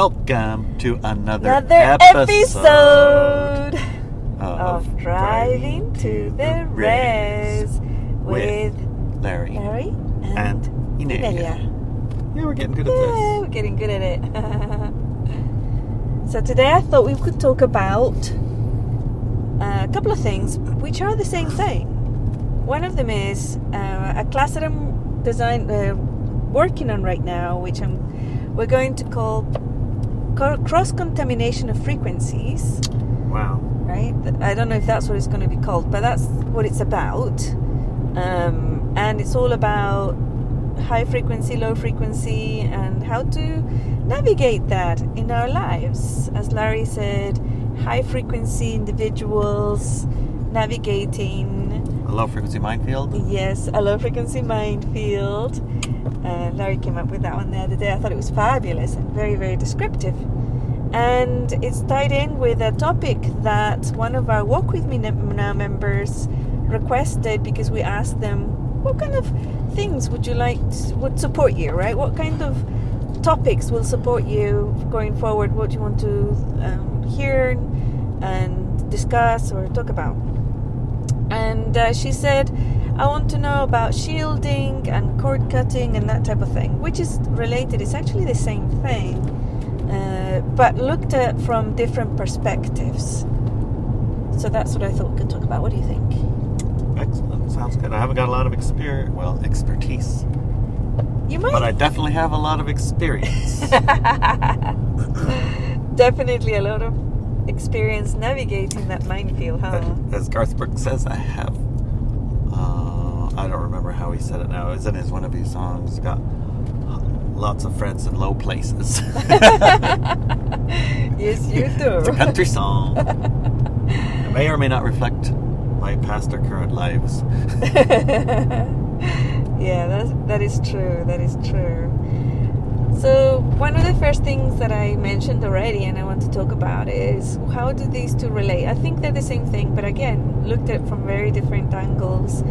Welcome to another, Another episode, episode of Driving to the Res with Larry Larry and and Inelia. Yeah, we're getting good at Yeah, this. we're getting good at it. so today I thought we could talk about uh, a couple of things which are the same thing. One of them is uh, a class that I'm design uh, working on right now, which I'm we're going to call cross contamination of frequencies. Wow. right? I don't know if that's what it's going to be called, but that's what it's about. Um, and it's all about high frequency, low frequency, and how to navigate that in our lives. As Larry said, high frequency individuals navigating, A low frequency minefield. yes, a low frequency minefield. Uh, Larry came up with that one the other day. I thought it was fabulous and very, very descriptive. And it's tied in with a topic that one of our Walk With Me Now members requested because we asked them, what kind of things would you like, would support you, right? What kind of topics will support you going forward? What do you want to um, hear and discuss or talk about? And uh, she said, I want to know about shielding and cord cutting and that type of thing, which is related. It's actually the same thing, uh, but looked at from different perspectives. So that's what I thought we could talk about. What do you think? Excellent. Sounds good. I haven't got a lot of experience, well, expertise, You might but I definitely have a lot of experience. definitely a lot of experience navigating that minefield, huh? As Garth Brooks says, I have. Uh, I don't remember how he said it now. It's in his one of his songs. Got lots of friends in low places. yes, you do. it's a country song. it may or may not reflect my past or current lives. yeah, that's, that is true. That is true. So, one of the first things that I mentioned already and I want to talk about is how do these two relate? I think they're the same thing, but again, looked at from very different angles.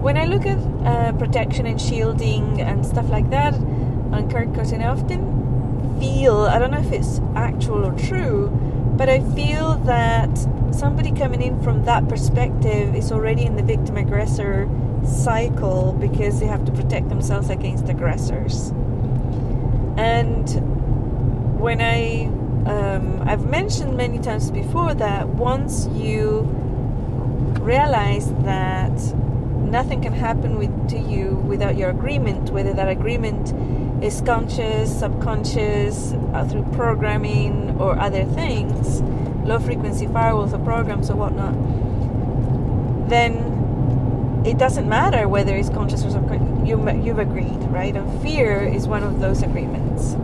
When I look at uh, protection and shielding and stuff like that on cord cutting, I often feel, I don't know if it's actual or true, but I feel that somebody coming in from that perspective is already in the victim aggressor cycle because they have to protect themselves against aggressors. And when I, um, I've mentioned many times before that once you realize that nothing can happen with to you without your agreement, whether that agreement is conscious, subconscious, uh, through programming or other things, low frequency firewalls or programs or whatnot, then it doesn't matter whether it's conscious or subconscious. You, you've agreed, right? And fear is one of those agreements.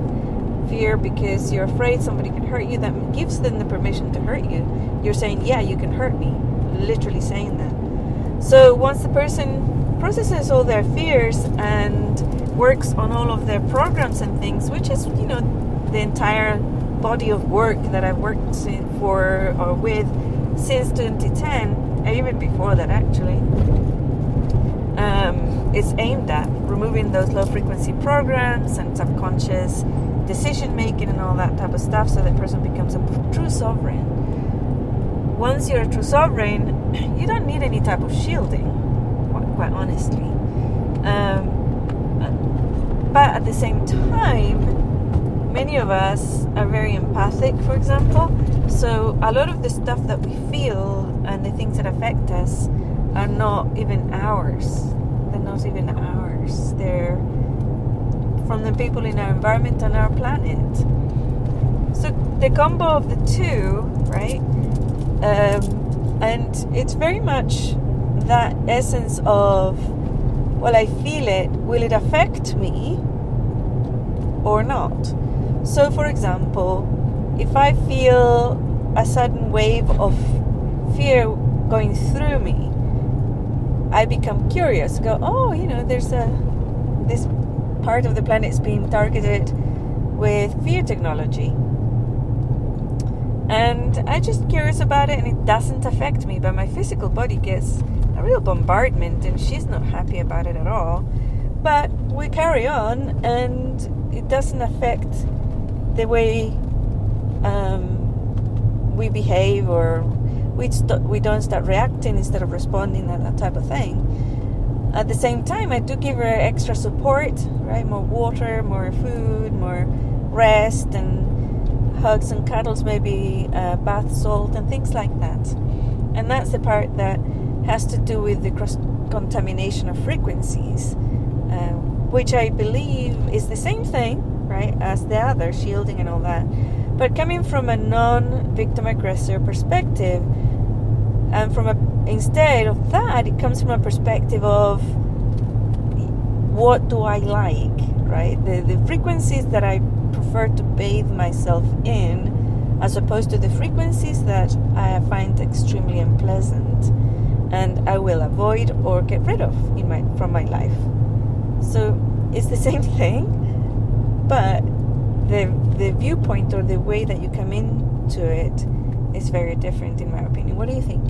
Fear because you're afraid somebody can hurt you. That gives them the permission to hurt you. You're saying, "Yeah, you can hurt me," literally saying that. So once the person processes all their fears and works on all of their programs and things, which is you know the entire body of work that I've worked for or with since 2010, and even before that actually, um, it's aimed at removing those low frequency programs and subconscious decision making and all that type of stuff so that person becomes a true sovereign. Once you're a true sovereign, you don't need any type of shielding, quite honestly. Um, but at the same time, many of us are very empathic, for example. So a lot of the stuff that we feel and the things that affect us are not even ours. Not even ours. They're from the people in our environment and our planet. So the combo of the two, right? Um, and it's very much that essence of, well, I feel it. Will it affect me or not? So, for example, if I feel a sudden wave of fear going through me, I become curious. Go, oh, you know, there's a this part of the planet is being targeted with fear technology. And I'm just curious about it, and it doesn't affect me, but my physical body gets a real bombardment, and she's not happy about it at all. But we carry on, and it doesn't affect the way um, we behave or we st- we don't start reacting instead of responding and that type of thing. At the same time, I do give her extra support, right? More water, more food, more rest, and hugs and cuddles, maybe uh, bath salt and things like that. And that's the part that has to do with the cross contamination of frequencies, uh, which I believe is the same thing, right, as the other shielding and all that. But coming from a non-victim aggressor perspective, and from a instead of that, it comes from a perspective of what do I like, right? The the frequencies that I prefer to bathe myself in, as opposed to the frequencies that I find extremely unpleasant, and I will avoid or get rid of in my from my life. So it's the same thing, but the the viewpoint or the way that you come into it is very different, in my opinion. What do you think?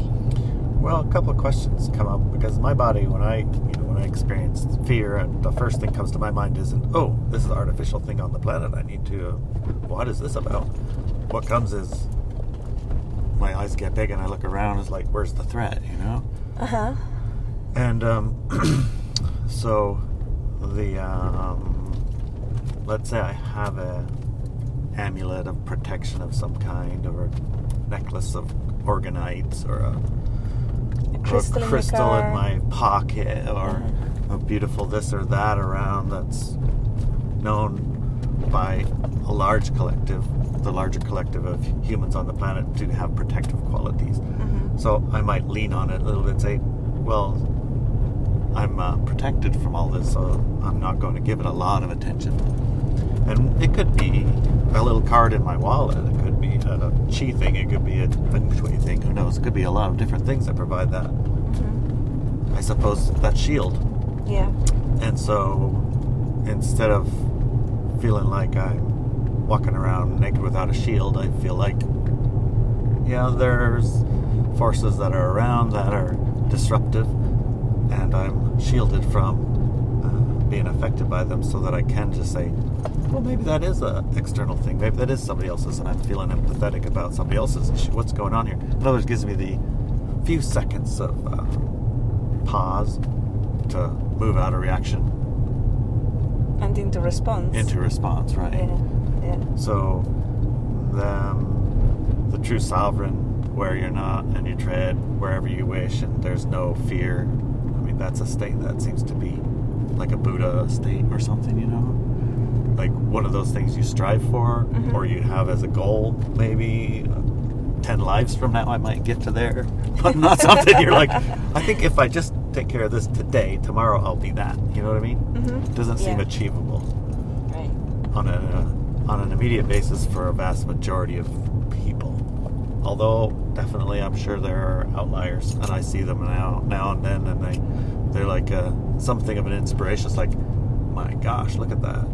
Well, a couple of questions come up because my body, when I, you know, when I experience fear, the first thing comes to my mind isn't, oh, this is an artificial thing on the planet. I need to. What is this about? What comes is my eyes get big and I look around. Is like, where's the threat? You know. Uh huh. And um, so the um, let's say I have a amulet of protection of some kind, or a necklace of orgonites, or a, A or crystal, a in, crystal in my pocket, or Uh-huh. a beautiful this or that around that's known by a large collective, the larger collective of humans on the planet, to have protective qualities. Mhm. So I might lean on it a little bit and say, well, I'm uh, protected from all this, so I'm not going to give it a lot of attention. And it could be a little card in my wallet, it could be a chi thing, it could be a feng shui thing, who knows? It could be a lot of different things that provide that, Mhm. I suppose, that shield. Yeah. And so instead of feeling like I'm walking around naked without a shield, I feel like, yeah, there's forces that are around that are disruptive, and I'm shielded from uh, being affected by them so that I can just say, well, maybe that is a external thing. Maybe that is somebody else's, and I'm feeling empathetic about somebody else's issue. What's going on here? In other words, gives me the few seconds of uh, pause to move out of reaction And into response. into response, right? Yeah. Yeah. So, the, the true sovereign, where you're not and you tread wherever you wish, and there's no fear. I mean, that's a state that seems to be like a Buddha state or something, you know? Like one of those things you strive for Mhm. or you have as a goal, maybe. uh, 10 lives from now, I might get to there. But not something you're like, I think if I just take care of this today, tomorrow I'll be that. You know what I mean? Mm-hmm. Doesn't seem Yeah. achievable Right. on a on an immediate basis for a vast majority of people. Although definitely, I'm sure there are outliers, and I see them now now and then, and they they're like uh, something of an inspiration. It's like, my gosh, look at that.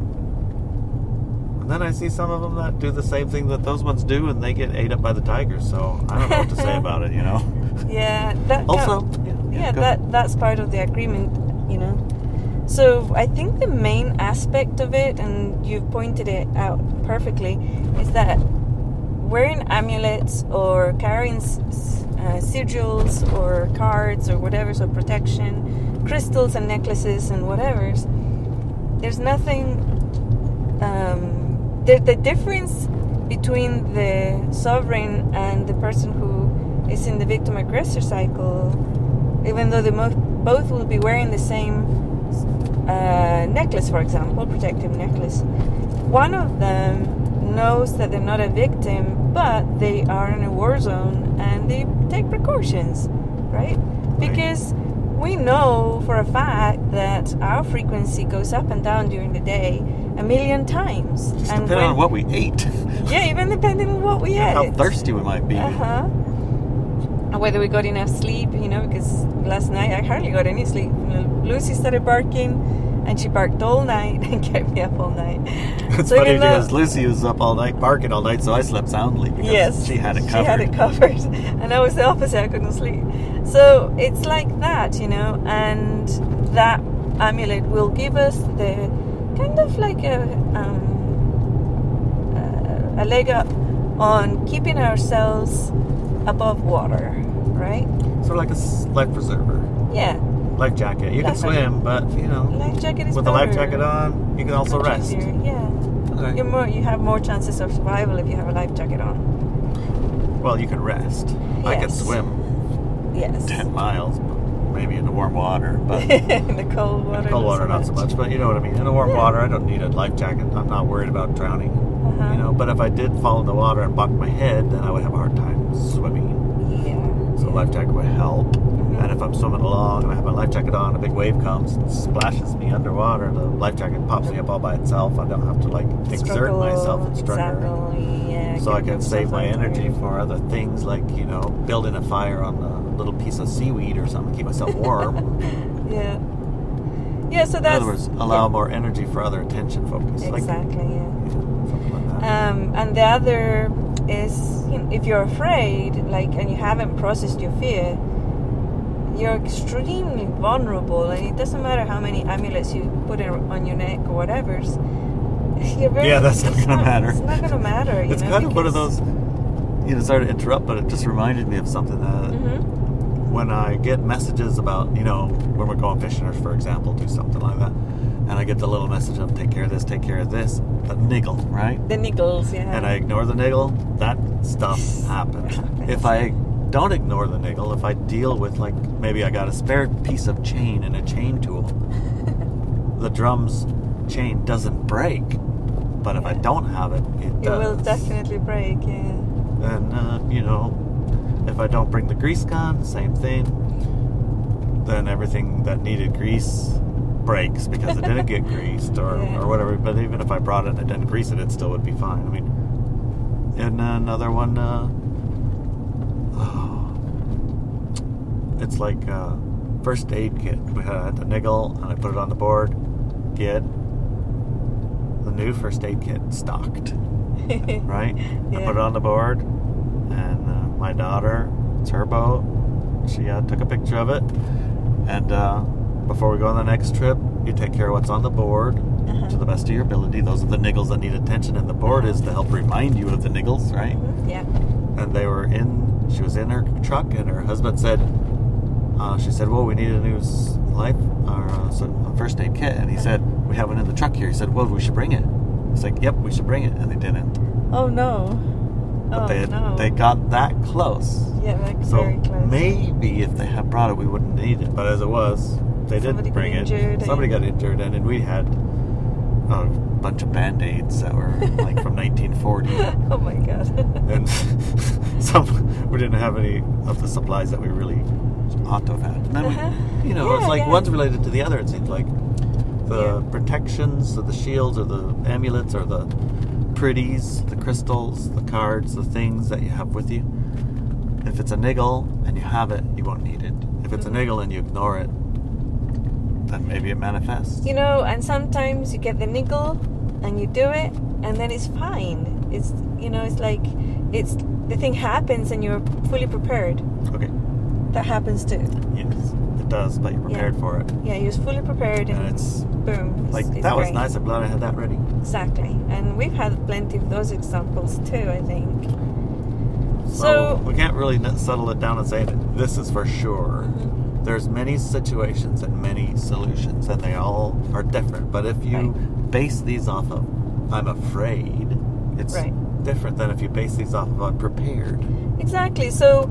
And then I see some of them that do the same thing that those ones do, and they get ate up by the tigers. So I don't know what to say about it. You know. Yeah. That. Also, that- yeah, yeah, go. that that's part of the agreement, you know. So I think the main aspect of it, and you've pointed it out perfectly, is that wearing amulets or carrying uh, sigils or cards or whatever, so protection, crystals and necklaces and whatever's. There's nothing. Um, the the difference between the sovereign and the person who is in the victim aggressor cycle, even though they mo- both will be wearing the same uh, necklace, for example, protective necklace, one of them knows that they're not a victim, but they are in a war zone and they take precautions, right? Because we know for a fact that our frequency goes up and down during the day a million times. Just and depending on what we ate, yeah, even depending on what we ate. how thirsty we might be. Uh huh. Whether we got enough sleep, you know, because last night I hardly got any sleep. Lucy started barking, and she barked all night and kept me up all night. It's So, funny know- because Lucy was up all night barking all night, so I slept soundly because yes, she had it covered. She had it covered, and I was the opposite. I couldn't sleep. So it's like that, you know, and that amulet will give us the kind of like a um, a leg up on keeping ourselves above water, right? Sort of like a life preserver, Yeah, life jacket. You can Definitely. swim, but you know, life jacket is with a life jacket on, you can also Much rest. easier, Yeah, Okay. you're more. You have more chances of survival if you have a life jacket on. Well, you can rest. I can swim Yes. 10 miles, maybe in the warm water, but in the cold water. cold water not so much. But you know what I mean. In the warm Yeah. water, I don't need a life jacket. I'm not worried about drowning. Uh-huh. You know, but if I did fall in the water and bonk my head, then I would have a hard time swimming. Yeah. So a life jacket would help. And if I'm swimming along and I have my life jacket on, a big wave comes and splashes me underwater, the life jacket pops me up all by itself. I don't have to like exert Struggle, myself and struggle. Exactly. Yeah. So I can save my energy for other things like, you know, building a fire on a little piece of seaweed or something to keep myself warm. Yeah. Yeah. So In that's other words, allow yeah. more energy for other attention focus. Like, Exactly. Yeah. yeah, something like that. Um, and the other is you know, if you're afraid, like, and you haven't processed your fear, you're extremely vulnerable, and it doesn't matter how many amulets you put on your neck or whatever's. You're very, Yeah, that's not gonna matter. It's not gonna matter. You it's know, kind of one of those, you know, sorry to interrupt, but it just reminded me of something that Mhm. when I get messages about, you know, when we're going fishing or, for example, do something like that, and I get the little message of take care of this, take care of this, the niggle, right? The niggles, yeah. and I ignore the niggle, that stuff happens. Happens. If I don't ignore the niggle, if I deal with like maybe I got a spare piece of chain and a chain tool, the drum's chain doesn't break. But if I don't have it, it it will definitely break. Yeah. And uh, you know, if I don't bring the grease gun, same thing. Then everything that needed grease breaks because it didn't get greased or, Yeah. or whatever. But even if I brought it and I didn't grease it, it still would be fine. I mean, and another one, uh, it's like uh, first aid kit. We had the niggle and I put it on the board. Get the new first aid kit stocked right? I put it on the board, and uh, my daughter, it's her boat. She uh, took a picture of it, and uh, before we go on the next trip, you take care of what's on the board Uh-huh. to the best of your ability. Those are the niggles that need attention, and the board is to help remind you of the niggles, right? Mhm, Yeah. And they were in. She was in her truck, and her husband said, uh, "She said, well, we need a new life or uh, so- first aid kit," and he said, "We have one in the truck here." He said, "Well, we should bring it." It's like, "Yep, we should bring it," and they didn't. Oh no. But oh they no. they got that close. Yeah, like So very close. maybe if they had brought it, we wouldn't need it. But as it was, they Somebody didn't bring it. injured, Somebody got injured, and then we had a bunch of band aids that were like from 1940, oh my god. and some we didn't have any of the supplies that we really ought to had. And then we- you know, it's like yeah. one's related to the other. It seems like the Yeah. protections, or the shields, or the amulets, or the pretties, the crystals, the cards, the things that you have with you. If it's a niggle and you have it, you won't need it. If it's Mhm. a niggle and you ignore it, then maybe it manifests. You know, and sometimes you get the niggle and you do it and then it's fine. It's you know, it's like it's the thing happens and you're fully prepared. Okay. That happens too. Yes, it does, but you're Yeah. prepared for it. Yeah, you're fully prepared and, And it's boom. It's, like it's that was nice. I'm glad I had that ready. Exactly. And we've had plenty of those examples too, I think. So, So- we can't really settle it down and say that this is for sure. Mhm. There's many situations and many solutions, and they all are different. But if you base these off of "I'm afraid," it's Right. different than if you base these off of "I'm prepared." Exactly. So,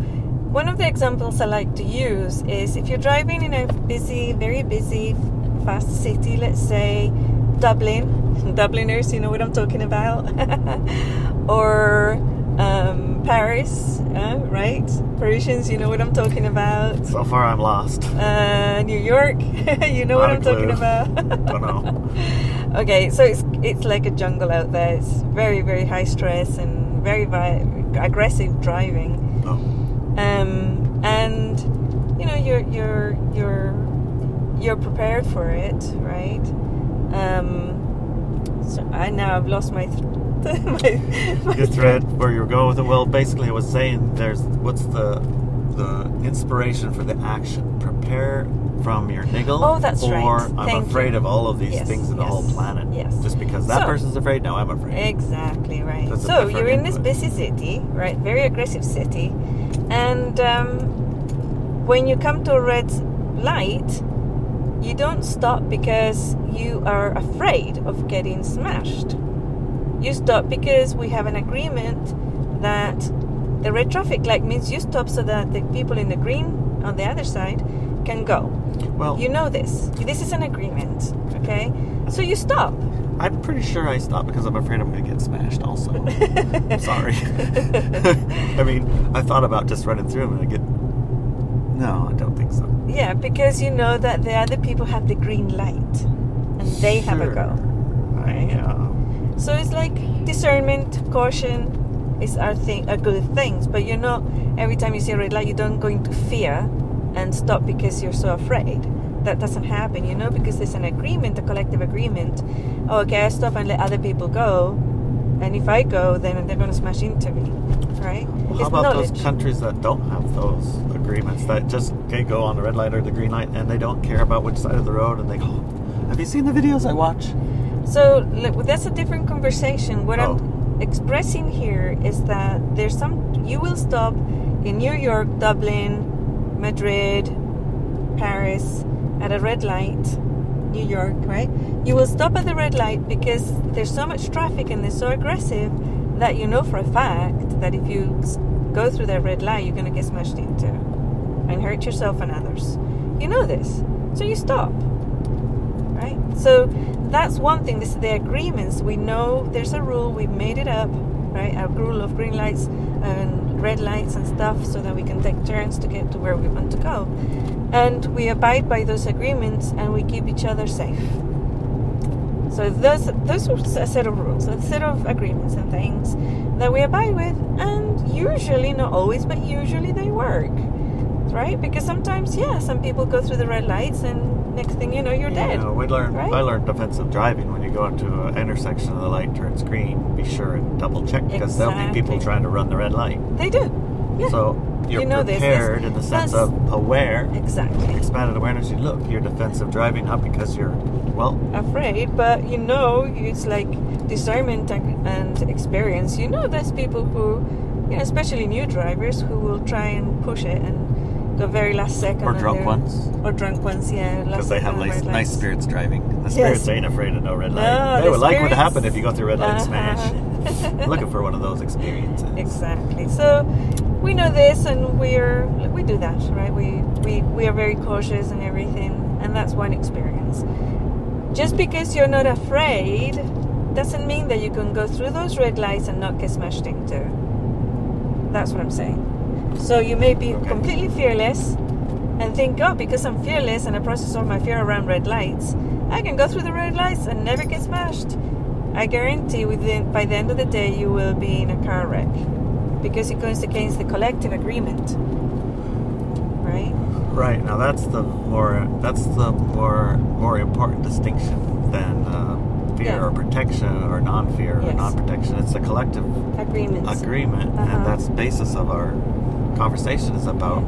one of the examples I like to use is if you're driving in a busy, very busy, fast city, let's say Dublin, Dubliners, you know what I'm talking about, or um, Paris, uh, right? Parisians, you know what I'm talking about. So far, I'm lost. Uh, New York, you know what Not a I'm talking about. Don't know. okay, so it's it's like a jungle out there. It's very very high stress and very, very aggressive driving Oh, um, and you know you're you're you're you're prepared for it, right? Um, so I now I've lost my th- my, my your thread where you're going with it. Well, basically, I was saying there's what's the the inspiration for the action. Prepare from your niggle. Oh, that's or right. I'm Thank afraid you. of all of these Yes, things in the whole planet. yes. Just because that So- person's afraid, now I'm afraid. Exactly right. That's so you're in this busy city, right? Very aggressive city, and um, when you come to a red light, you don't stop because you are afraid of getting smashed. You stop because we have an agreement that the red traffic light means you stop so that the people in the green on the other side can go. well, You know this. This is an agreement, okay? So you stop. I'm pretty sure I stopped because I'm afraid I'm going to get smashed. Also, sorry. I mean, I thought about just running through them and I get. No, I don't think so. Yeah, because you know that the other people have the green light and they have a Sure. go. I, uh, So it's like discernment, caution is our thing, are good things. But you know, every time you see a red light, you don't go into fear and stop because you're so afraid. That doesn't happen, you know, because there's an agreement, a collective agreement. Oh, okay, I stop and let other people go, and if I go, then they're going to smash into me, right? Well, how It's about knowledge. those countries that don't have those agreements that just they go on the red light or the green light and they don't care about which side of the road and they go, Have you seen the videos I watch? So look, that's a different conversation. What Oh. I'm expressing here is that there's some you will stop in New York, Dublin, Madrid, Paris at a red light. New York, right? You will stop at the red light because there's so much traffic and they're so aggressive that you know for a fact that if you go through that red light, you're going to get smashed into and hurt yourself and others. You know this, so you stop right? So that's one thing. This is the agreements. We know there's a rule. We've made it up, right? A rule of green lights and red lights and stuff, so that we can take turns to get to where we want to go, and we abide by those agreements and we keep each other safe. So those those are a set of rules, a set of agreements and things that we abide with, and usually, not always, but usually they work, right? Because sometimes, yeah, some people go through the red lights, and next thing you know, you're dead. We learned. right? I learned defensive driving. When you go into an intersection and the light turns green, be sure and double check because there'll be people trying to run the red light. They do. Yeah. So you're You know this, prepared this- in the sense of aware, exactly. expanded awareness. You look, you're defensive driving not because you're well. Afraid, but you know, it's like discernment and, and experience. You know, there's people who, you know, especially new drivers, who will try and push it and go very last second. Or drunk they're- ones. Or drunk ones, yeah. Because they have nice, nice spirits driving. The Yes. spirits ain't afraid of no red light. No, they the would like what spirits- happened if you go through red light smash. Uh-huh. Looking for one of those experiences. Exactly. So we know this, and we're we do that, right? We we we are very cautious and everything, and that's one experience. Just because you're not afraid doesn't mean that you can go through those red lights and not get smashed into. That's what I'm saying. So you may be Okay. completely fearless and think, oh, because I'm fearless and I process all my fear around red lights, I can go through the red lights and never get smashed. I guarantee within by the end of the day you will be in a car wreck because it goes against the collective agreement. Right? Right now, that's the more that's the more more important distinction than uh, fear Yeah. or protection or non-fear or non-protection. It's a collective Agreements. agreement, Uh-huh. and that's the basis of our conversation is about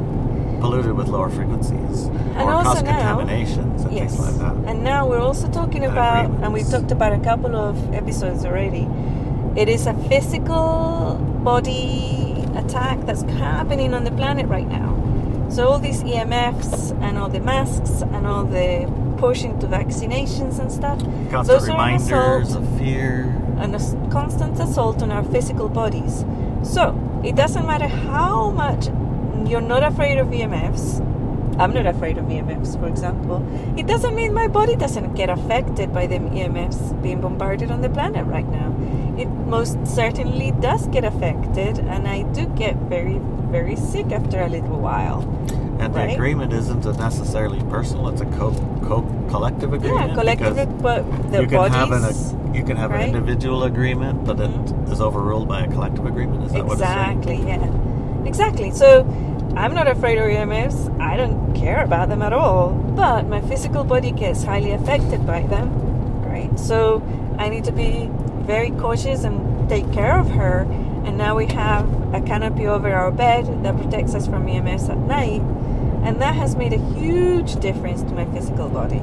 polluted with lower frequencies And or also cause now- contaminations and yes. things like that. And now we're also talking And about, and we've talked about a couple of episodes already. It is a physical body attack that's happening on the planet right now. So all these EMFs and all the masks and all the pushing to vaccinations and stuff, Constant those are an assault of fear. and a constant assault on our physical bodies. So it doesn't matter how much you're not afraid of EMFs. I'm not afraid of EMFs, for example. It doesn't mean my body doesn't get affected by the EMFs being bombarded on the planet right now. It most certainly does get affected, and I do get very, very sick after a little while. And the Right. agreement isn't a necessarily personal; it's a co, co collective agreement. yeah, collective, but the you can bodies. have an you can have right? an individual agreement, but it Mhm. is overruled by a collective agreement. Is that what it's saying? Exactly, yeah. Exactly. So I'm not afraid of EMFs. I don't care about them at all. But my physical body gets highly affected by them, right? So I need to be very cautious and take care of her. And now we have a canopy over our bed that protects us from EMFs at night. And that has made a huge difference to my physical body.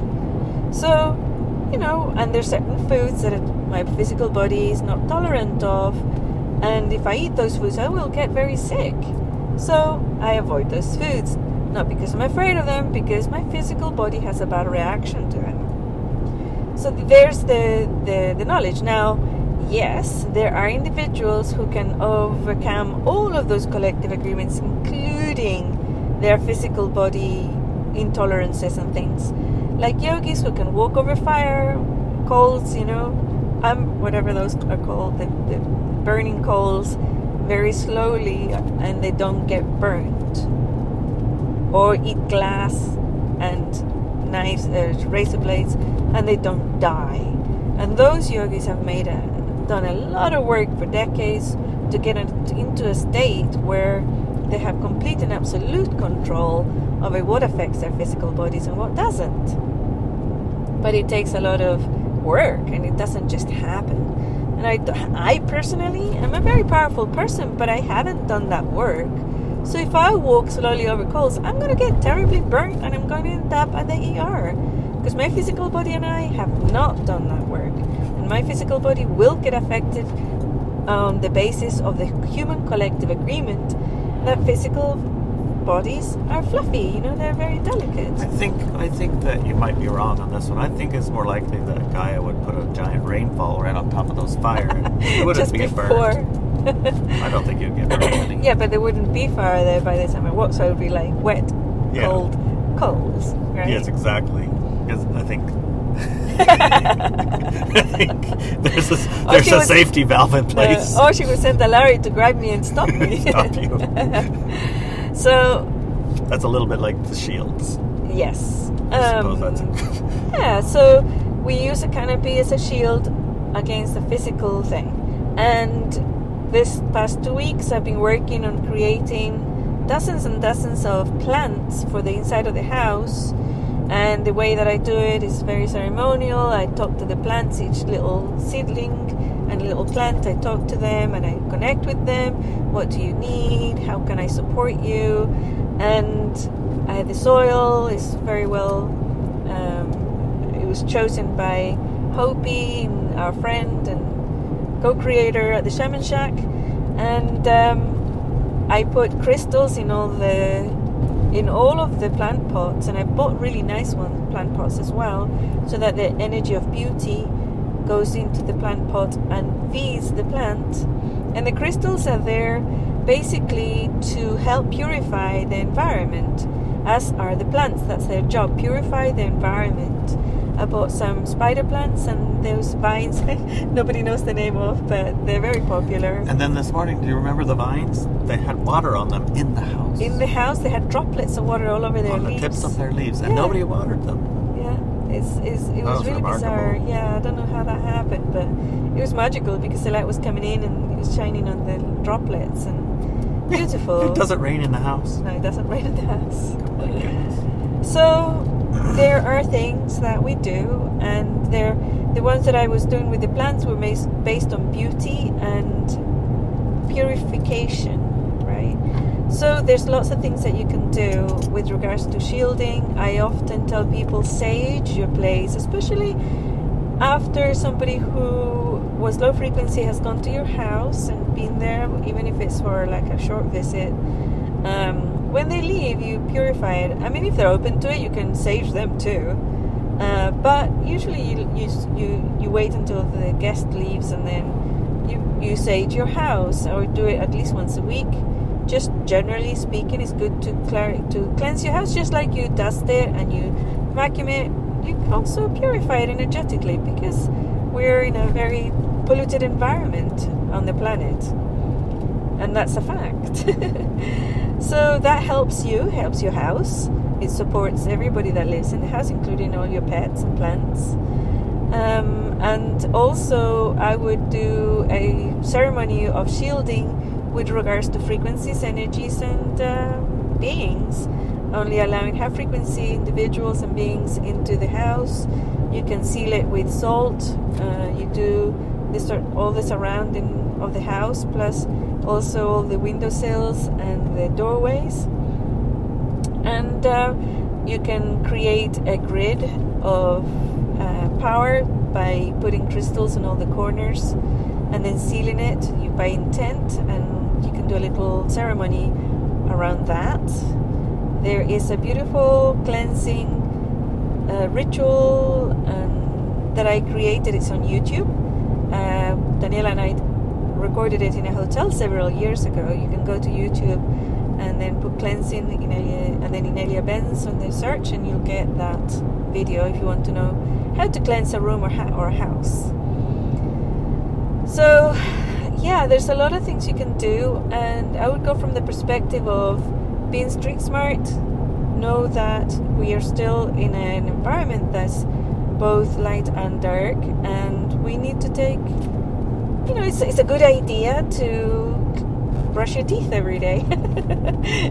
So, you know, and there's certain foods that my physical body is not tolerant of. And if I eat those foods, I will get very sick. So I avoid those foods. Not because I'm afraid of them, because my physical body has a bad reaction to them. So there's the, the, the knowledge. Now, yes, there are individuals who can overcome all of those collective agreements, including their physical body intolerances and things. Like yogis who can walk over fire, coals, you know, um, whatever those are called, the, the burning coals, very slowly and they don't get burnt. Or eat glass and knives, uh, razor blades, and they don't die. And those yogis have made a, done a lot of work for decades to get into a state where they have complete and absolute control over what affects their physical bodies and what doesn't. But it takes a lot of work and it doesn't just happen. And I, I personally am a very powerful person, but I haven't done that work. So if I walk slowly over coals, I'm going to get terribly burnt and I'm going to end up at the ER. Because my physical body and I have not done that work. And my physical body will get affected on the basis of the human collective agreement that physical bodies are fluffy. You know, they're very delicate. I think I think that you might be wrong on this one. I think it's more likely that Gaia would put a giant rainfall right on top of those fires. It wouldn't be before. burned. I don't think you'd get burned. yeah, but there wouldn't be fire there by the time I walk, so it would be like wet, Yeah. cold coals, right? Yes, exactly. Because I think. I think there's a, there's a safety valve in Uh, place. or she would send a Larry to grab me and stop me. Stop you. so That's a little bit like the shields. yes, I suppose Um, that's Yeah, so we use a canopy as a shield against the physical thing. And this past two weeks, I've been working on creating dozens and dozens of plants for the inside of the house. And the way that I do it is very ceremonial. I talk to the plants, each little seedling and little plant. I talk to them and I connect with them. What do you need? How can I support you? And uh, the soil is very well um, it was chosen by Hopi, our friend and co-creator at the Shaman Shack, and um, I put crystals in all the in all of the plant pots, and I bought really nice ones, plant pots as well, so that the energy of beauty goes into the plant pot and feeds the plant. And the crystals are there basically to help purify the environment, as are the plants. That's their job, purify the environment. I bought some spider plants and those vines nobody knows the name of, but they're very popular. and then this morning, do you remember the vines? They had water on them in the house. In the house, they had droplets of water all over their on leaves. the tips of their leaves, and nobody watered them. Yeah, it's, it's, it was was really remarkable. bizarre. Yeah, I don't know how that happened, but it was magical because the light was coming in and it was shining on the droplets and beautiful. It doesn't rain in the house. No, it doesn't rain in the house. Oh. So there are things that we do, and they're the ones that I was doing with the plants were based on beauty and purification, right? So there's lots of things that you can do with regards to shielding. I often tell people sage your place, especially after somebody who was low frequency has gone to your house and been there, even if it's for like a short visit. Um, when they leave, you purify it. I mean, if they're open to it, you can sage them too. Uh, but usually, you, you you you wait until the guest leaves and then you you sage your house or do it at least once a week. Just generally speaking, it's good to clar- to cleanse your house, just like you dust it and you vacuum it. You also purify it energetically because we're in a very polluted environment on the planet, and that's a fact. so that helps you, helps your house. It supports everybody that lives in the house, including all your pets and plants. Um, and also, I would do a ceremony of shielding with regards to frequencies, energies, and uh, beings. Only allowing high frequency individuals and beings into the house. You can seal it with salt. Uh, you do this all the surrounding of the house, plus also all the windowsills and the doorways. and uh, you can create a grid of uh, power by putting crystals in all the corners and then sealing it you by intent and you can do a little ceremony around that. There is a beautiful cleansing uh, ritual um, that i created. It's on youtube. Uh, daniela and i recorded it in a hotel several years ago you can go to youtube and then put cleansing Inelia, and then Inelia Benz on the search, and you'll get that video if you want to know how to cleanse a room or, ha- or a house. So, yeah, there's a lot of things you can do, and I would go from the perspective of being street smart. Know that we are still in an environment that's both light and dark, and we need to take, you know, it's, it's a good idea to brush your teeth every day,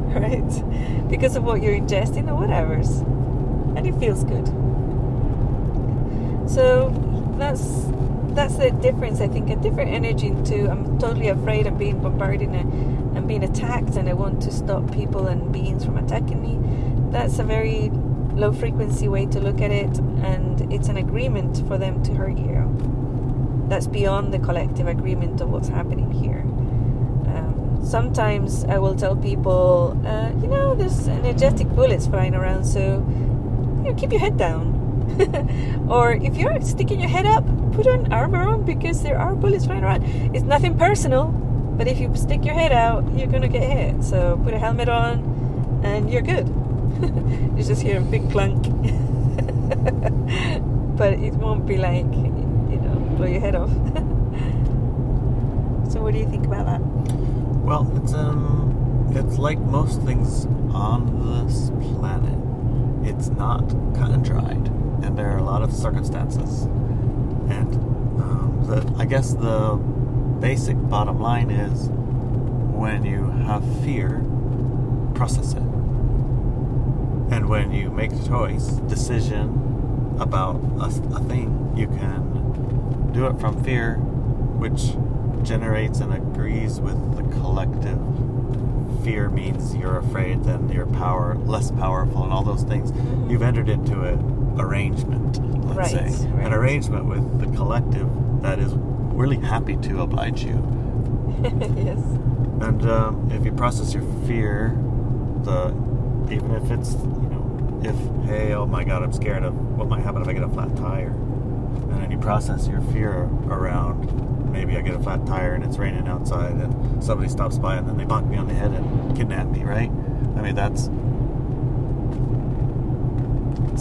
right? Because of what you're ingesting or whatever's, and it feels good. So that's that's the difference. I think a different energy into I'm totally afraid of being bombarded and, and being attacked, and I want to stop people and beings from attacking me. That's a very low frequency way to look at it, and it's an agreement for them to hurt you. That's beyond the collective agreement of what's happening here sometimes I will tell people, uh, you know, there's energetic bullets flying around, so you know, keep your head down. or if you're sticking your head up, put on armor on because there are bullets flying around. It's nothing personal, but if you stick your head out, you're gonna get hit. So put a helmet on, and you're good. you just hear a big clunk, but it won't be like blow your head off. so what do you think about that? Well, it's um, it's like most things on this planet. It's not cut and dried, and there are a lot of circumstances. And um, the, I guess the basic bottom line is, when you have fear, process it. And when you make a choice, decision about a, a thing, you can do it from fear, which generates and agrees with the collective. Fear means you're afraid, then you're power less powerful, and all those things. Mm-hmm. You've entered into an arrangement, let's Right, say, right. an arrangement with the collective that is really happy to oblige you. yes. And um, if you process your fear, the even if it's you know, if hey, oh my God, I'm scared of what might happen if I get a flat tire, and then you process your fear around maybe I get a flat tire and it's raining outside and somebody stops by and then they bonk me on the head and kidnap me, right? I mean that's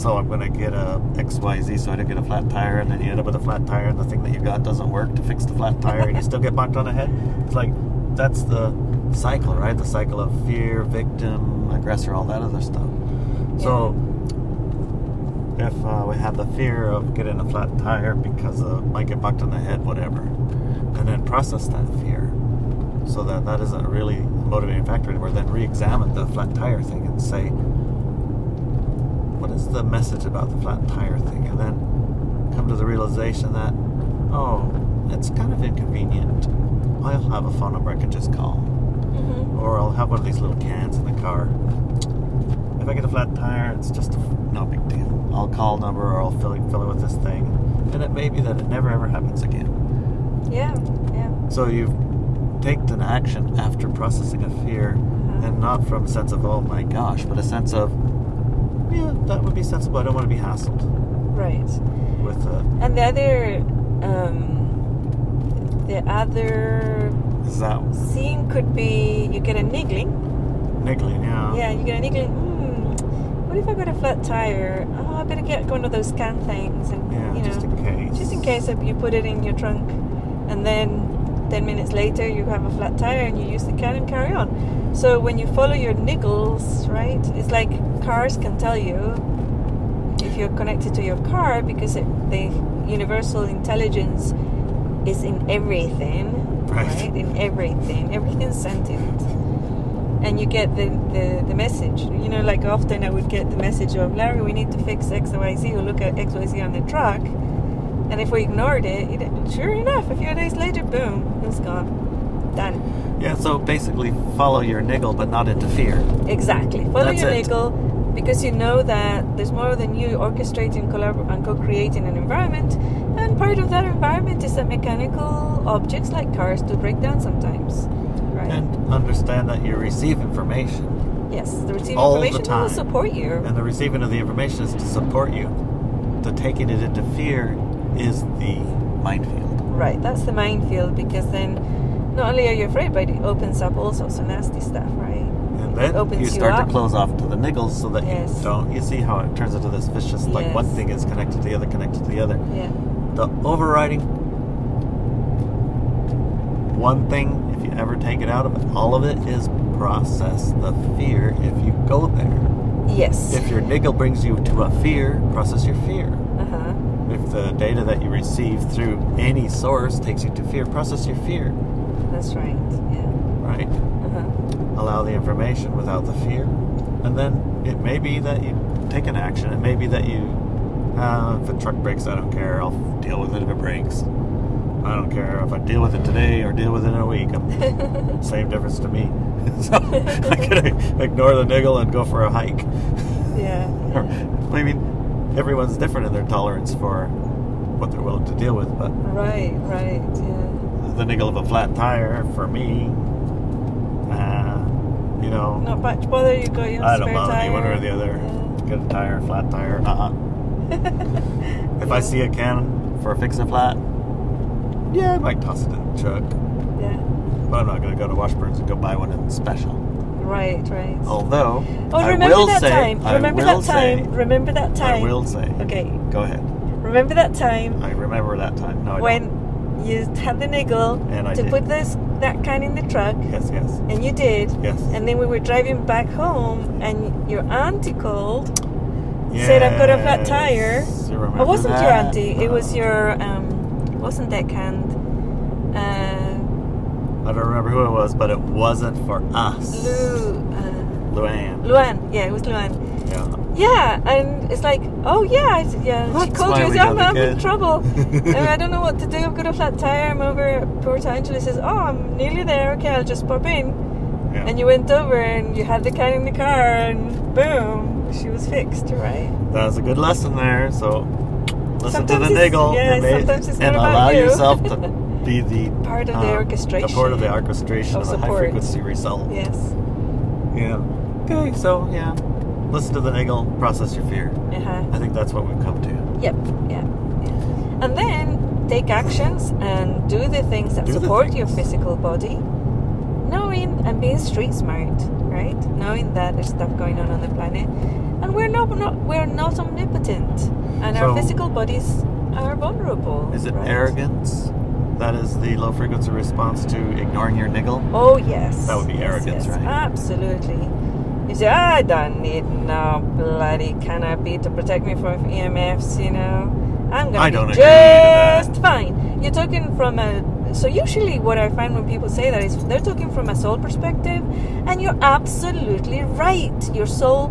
so I'm gonna get a XYZ so I don't get a flat tire and then you end up with a flat tire and the thing that you got doesn't work to fix the flat tire and you still get bonked on the head. It's like that's the cycle, right? The cycle of fear, victim, aggressor, all that other stuff. So if uh, we have the fear of getting a flat tire because uh, might get bucked on the head, whatever, and then process that fear so that that isn't really a motivating factor anymore, then re-examine the flat tire thing and say, what is the message about the flat tire thing? And then come to the realization that, oh, it's kind of inconvenient. I'll have a phone number I can just call. Mm-hmm. Or I'll have one of these little cans in the car. I get a flat tire, it's just a, no big deal. I'll call number or I'll fill it, fill it with this thing. And it may be that it never ever happens again. Yeah. Yeah. So you've taken an action after processing a fear Uh-huh. and not from a sense of, oh my gosh, but a sense of, yeah, that would be sensible. I don't want to be hassled Right. with uh, And the other, um, the other is that scene could be you get a niggling. niggling, yeah. Yeah, you get a niggling. What if I got a flat tire? Oh, I better get one of those scan things, and Yeah, you know, just in case. just in case if you put it in your trunk, and then ten minutes later you have a flat tire and you use the can and carry on. So when you follow your niggles, right? It's like cars can tell you if you're connected to your car because it, the universal intelligence is in everything, Right. right? In everything, everything's sentient and you get the, the, the message. You know, like often I would get the message of Larry, we need to fix X, Y, Z, or look at X, Y, Z on the truck. And if we ignored it, it sure enough, a few days later, boom, it's gone. Done. Yeah, so basically follow your niggle, but not interfere. Exactly. Follow That's your it. niggle because you know that there's more than you orchestrating, collabor- and co-creating an environment, and part of that environment is that mechanical objects like cars do break down sometimes. And understand that you receive information. yes, the receiving all the information will support you. And the receiving of the information is to support you. The taking it into fear is the minefield. Right, that's the minefield because then not only are you afraid, but it opens up all sorts of nasty stuff, right? And then opens you you start up. to close off to the niggles so that Yes. you don't. You see how it turns into this vicious, like one thing is connected to the other, connected to the other. Yeah. The overriding one thing, you ever take it out of it, all of it is process the fear if you go there. Yes. If your niggle brings you to a fear, process your fear. uh huh. If the data that you receive through any source takes you to fear, process your fear, That's right. Yeah. right? Uh huh. Allow the information without the fear. And then it may be that you take an action. It may be that you, uh, if a truck breaks, I don't care. I'll deal with it if it breaks. I don't care if I deal with it today or deal with it in a week. Same difference to me. so I could ignore the niggle and go for a hike. Yeah. Or, I mean, everyone's different in their tolerance for what they're willing to deal with, but Right. Right. Yeah. the niggle of a flat tire for me, uh, you know, Not much bother. You got your I don't spare bother tire. me one or the other. Yeah. Get a tire, flat tire, uh-uh. If I see a can for a fix a flat, yeah, I might toss it in the truck. Yeah. But I'm not going to go to Washburns and go buy one in special. Right. Right. Although, Oh, I remember will that say, time. I remember will that time. say, remember that time. I will say. Okay. Go ahead. Remember that time I remember that time. No, I when don't. you had the niggle And I to did. put this that can in the truck, Yes, yes, and you did. yes. And then we were driving back home, and your auntie called. said, "I've got a flat tire." Yes, It wasn't your that? auntie. It was your um, wasn't deckhand. Uh, I don't remember who it was, but it wasn't for us. Lu, uh, Luann. Luan. Yeah, it was Luan. Yeah. Yeah, and it's like, oh yeah, yeah. she called you. Said, I'm, in trouble. and I don't know what to do. I've got a flat tire. I'm over at Port Angeles. Says, oh, I'm nearly there. Okay, I'll just pop in. yeah. And you went over and you had the can in the car, and boom, she was fixed. Right? That was a good lesson there. So listen Sometimes to the niggle yeah, and, it's and allow you. yourself to be the Part of the um, orchestration. a part of the orchestration of of, the high frequency result. Yes. Yeah. Okay. So yeah, listen to the niggle, process your fear. Uh huh. I think that's what we've come to. Yep. Yeah. yeah. And then take actions and do the things that Do the support your physical body, knowing and being street smart, right? Knowing that there's stuff going on on the planet, and we're not, not we're not omnipotent, and our physical bodies are vulnerable. Is it right? arrogance? That is the low frequency response to ignoring your niggle. Oh yes. That would be Yes, arrogance, yes, right? Absolutely. You say, I don't need no bloody canopy to protect me from EMFs, you know. I'm gonna don't be agree to that. just fine. You're talking from a so usually what I find when people say that is they're talking from a soul perspective and you're absolutely right. Your soul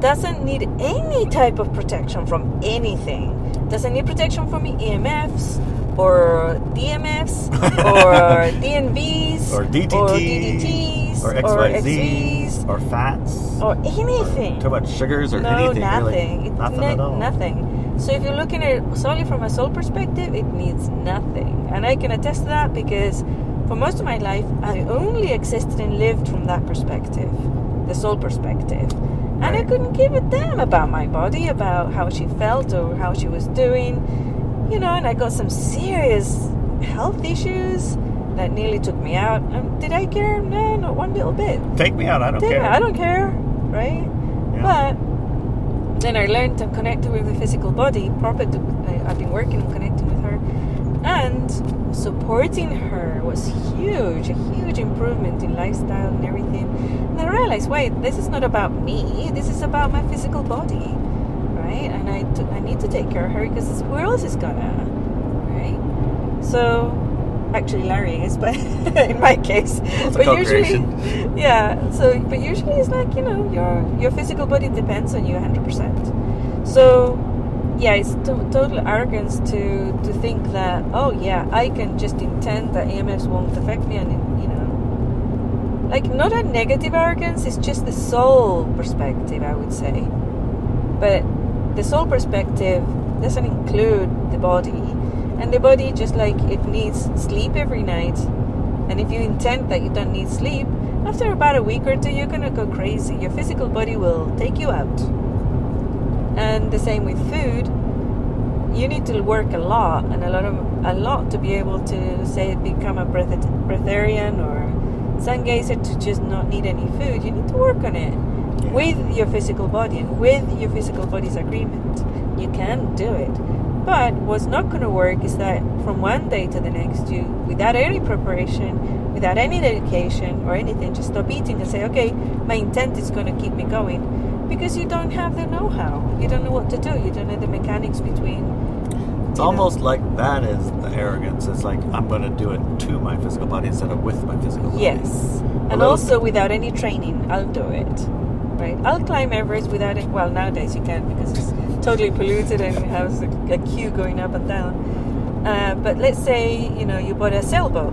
doesn't need any type of protection from anything. Doesn't need protection from EMFs or DMFs or DNVs Or DTT, or DDTs or XYZs, or fats, or anything. too much sugars, or no, anything nothing. really. Nothing ne- at all. Nothing. So if you're looking at it solely from a soul perspective, it needs nothing. And I can attest to that because for most of my life, I only existed and lived from that perspective, the soul perspective. And I couldn't give a damn about my body, about how she felt or how she was doing. You know, and I got some serious health issues that nearly took me out. And did I care? No, not one little bit. Take me out. I don't Damn care. it, I don't care, right? Yeah. But then I learned to connect with the physical body. Proper. I've been working on connecting with her, and supporting her was huge. A huge improvement in lifestyle and everything. And I realized, wait, this is not about me. This is about my physical body, right? And I I need to take care of her because who else is gonna, right? So. Actually, Larry is, but in my case, It's but usually, yeah so but usually it's like you know your your physical body depends on you 100% so yeah, it's to- total arrogance to to think that oh yeah, I can just intend that EMFs won't affect me, and you know, like not a negative arrogance. It's just the soul perspective, I would say. But the soul perspective doesn't include the body, and the body just like it needs sleep every night. And if you intend that you don't need sleep, after about a week or two, you're gonna go crazy. Your physical body will take you out. And the same with food. You need to work a lot and a lot of a lot to be able to say become a breath- breatharian or sun gazer to just not need any food. You need to work on it with your physical body and with your physical body's agreement. You can do it. But what's not going to work is that from one day to the next, you, without any preparation, without any dedication or anything, just stop eating and say, okay, my intent is going to keep me going. Because you don't have the know how. You don't know what to do. You don't know the mechanics between. It's you know. almost like that is the arrogance. It's like I'm going to do it to my physical body instead of with my physical body. Yes. And also without any training, I'll do it. Right? I'll climb Everest without it. Well, nowadays you can because it's totally polluted and has a, a queue going up and down. Uh, but let's say, you know, you bought a sailboat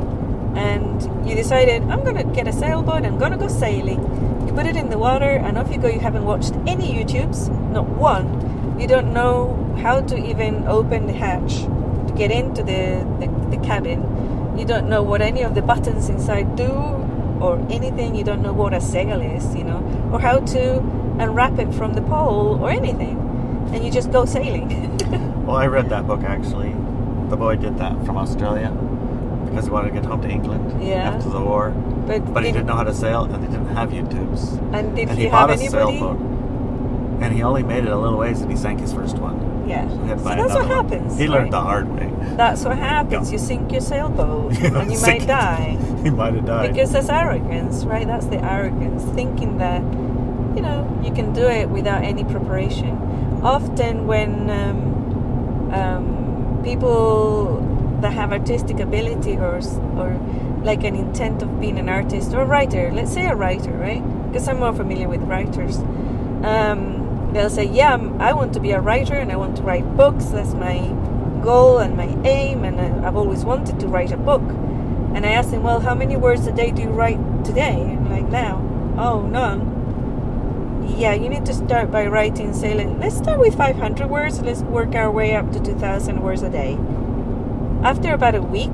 and you decided, I'm to get a sailboat, I'm to go sailing. You put it in the water and off you go. You haven't watched any YouTubes, not one. You don't know how to even open the hatch to get into the, the, the cabin. You don't know what any of the buttons inside do or anything. You don't know what a sail is, you know, or how to unwrap it from the pole or anything. And you just go sailing. Well, I read that book actually. The boy did that from Australia because he wanted to get home to England Yeah. after the war. but But he did, didn't know how to sail and they didn't have YouTubes. and did and he, he have bought a anybody? sailboat. And he only made it a little ways and he sank his first one. Yeah. So, he So that's what one. happens. He learned right? the hard way. That's what happens. Yeah. You sink your sailboat and you might die. he might have died. Because that's arrogance, right? That's the arrogance, thinking that you know you can do it without any preparation. Often, when um, um, people that have artistic ability or or like an intent of being an artist or a writer, let's say a writer, right? Because I'm more familiar with writers. Um, they'll say, "Yeah, I want to be a writer and I want to write books. That's my goal and my aim, and I, I've always wanted to write a book." And I ask them, Well, how many words a day do you write today? Like now, oh, none. Yeah, you need to start by writing, say, like, let's start with 500 words, let's work our way up to 2,000 words a day. After about a week,